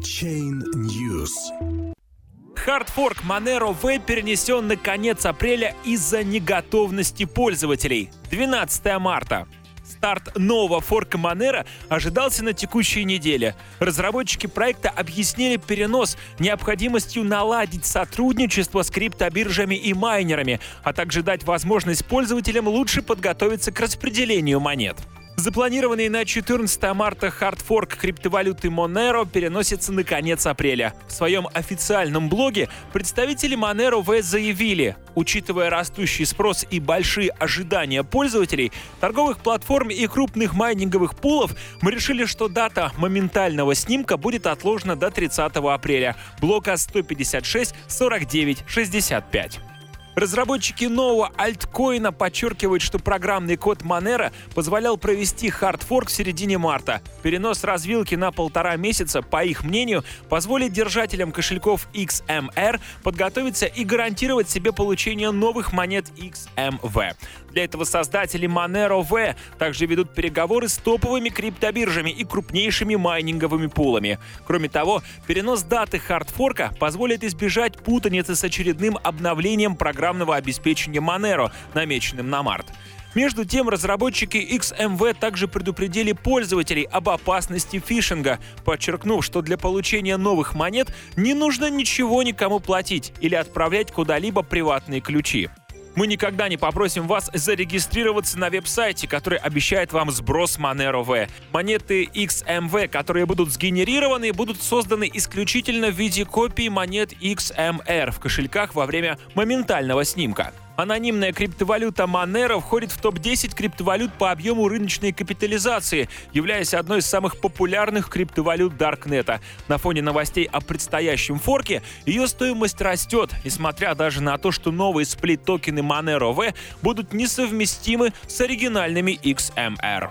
Chain News. Хардфорк Monero V перенесен на конец апреля из-за неготовности пользователей. 12 марта. Старт нового форка Monero ожидался на текущей неделе. Разработчики проекта объяснили перенос необходимостью наладить сотрудничество с криптобиржами и майнерами, а также дать возможность пользователям лучше подготовиться к распределению монет. Запланированный на 14 марта хардфорк криптовалюты Monero переносится на конец апреля. В своем официальном блоге представители Monero V заявили, учитывая растущий спрос и большие ожидания пользователей, торговых платформ и крупных майнинговых пулов, мы решили, что дата моментального снимка будет отложена до 30 апреля. Блока 156 49 65. Разработчики нового альткоина подчеркивают, что программный код Monero позволял провести хардфорк в середине марта. Перенос развилки на полтора месяца, по их мнению, позволит держателям кошельков XMR подготовиться и гарантировать себе получение новых монет XMV. Для этого создатели Monero V также ведут переговоры с топовыми криптобиржами и крупнейшими майнинговыми пулами. Кроме того, перенос даты хардфорка позволит избежать путаницы с очередным обновлением программного обеспечения Monero, намеченным на март. Между тем, разработчики XMV также предупредили пользователей об опасности фишинга, подчеркнув, что для получения новых монет не нужно ничего никому платить или отправлять куда-либо приватные ключи. Мы никогда не попросим вас зарегистрироваться на веб-сайте, который обещает вам сброс Monero V. Монеты XMV, которые будут сгенерированы, будут созданы исключительно в виде копий монет XMR в кошельках во время моментального снимка. Анонимная криптовалюта Monero входит в топ-10 криптовалют по объему рыночной капитализации, являясь одной из самых популярных криптовалют Даркнета. На фоне новостей о предстоящем форке ее стоимость растет, несмотря даже на то, что новые сплит-токены Monero V будут несовместимы с оригинальными XMR.